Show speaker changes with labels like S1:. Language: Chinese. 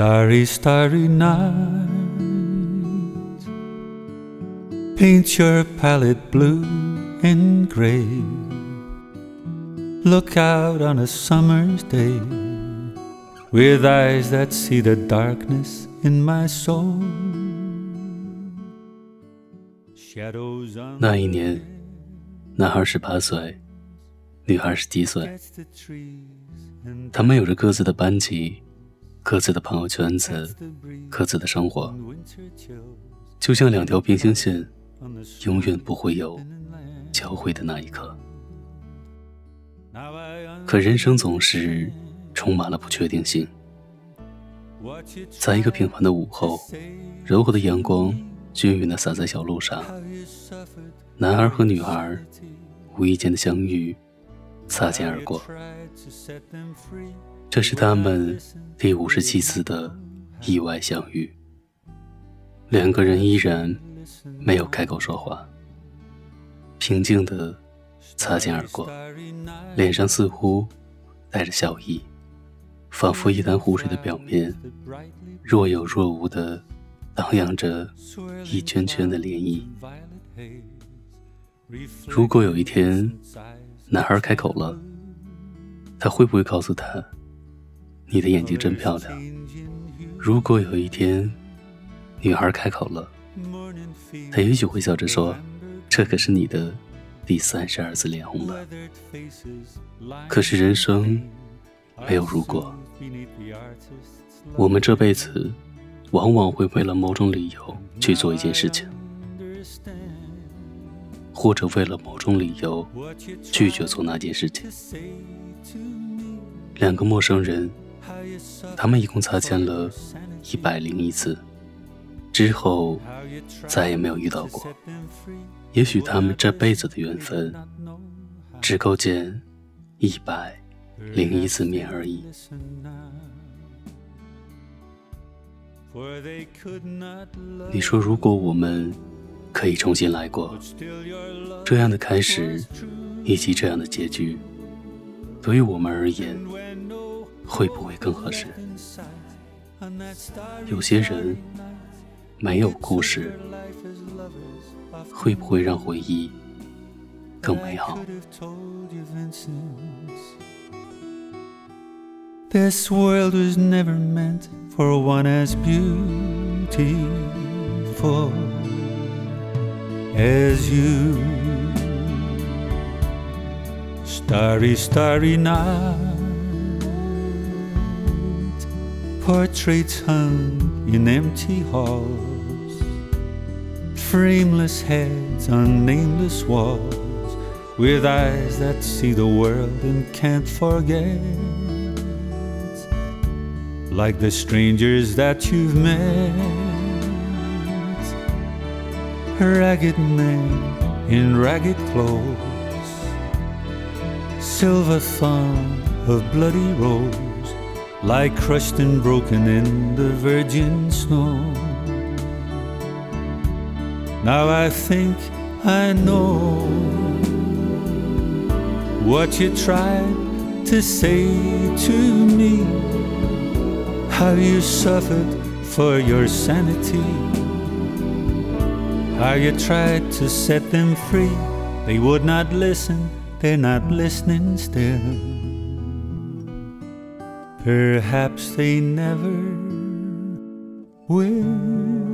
S1: Starry, starry night. Paint your palette blue and gray. Look out on a summer's day with eyes that see the darkness in my soul. Shadows on
S2: 那一年，男孩十八岁，女孩十七岁，
S1: the trees and
S2: 他们有着各自的班级、 各自的朋友圈子、各自的生活，就像两条平行线，永远不会有交汇的那一刻。可人生总是充满了不确定性。在一个平凡的午后，柔和的阳光均匀地洒在小路上，男孩和女孩无意间的相遇，擦肩而过。这是他们第五十七次的意外相遇。两个人依然没有开口说话，平静地擦肩而过，脸上似乎带着笑意，仿佛一潭湖水的表面若有若无地荡漾着一圈圈的涟漪。如果有一天，男孩开口了，他会不会告诉他：“你的眼睛真漂亮？”如果有一天，女孩开口了，他也许会笑着说：“这可是你的第三十二次脸红了。”可是人生没有如果，我们这辈子往往会为了某种理由去做一件事情。或者为了某种理由拒绝做那件事情。两个陌生人他们一共擦肩了一百零一次之后再也没有遇到过。也许他们这辈子的缘分只够见一百零一次面而已。你说如果我们可以重新来过。这样的开始以及这样的结局对于我们而言会不会更合适？有些人没有故事会不会让回忆更美好
S1: ？This world was never meant for one as beauty as you. Starry, starry night. Portraits hung in empty halls frameless heads on nameless walls, with eyes that see the world and can't forget. Like the strangers that you've met, ragged men in ragged clothes, silver thorn of bloody rose, lie crushed and broken in the virgin snow. Now I think I know what you tried to say to me, how you suffered for your sanity, how you tried to set them free. They would not listen, they're not listening still. Perhaps they never will.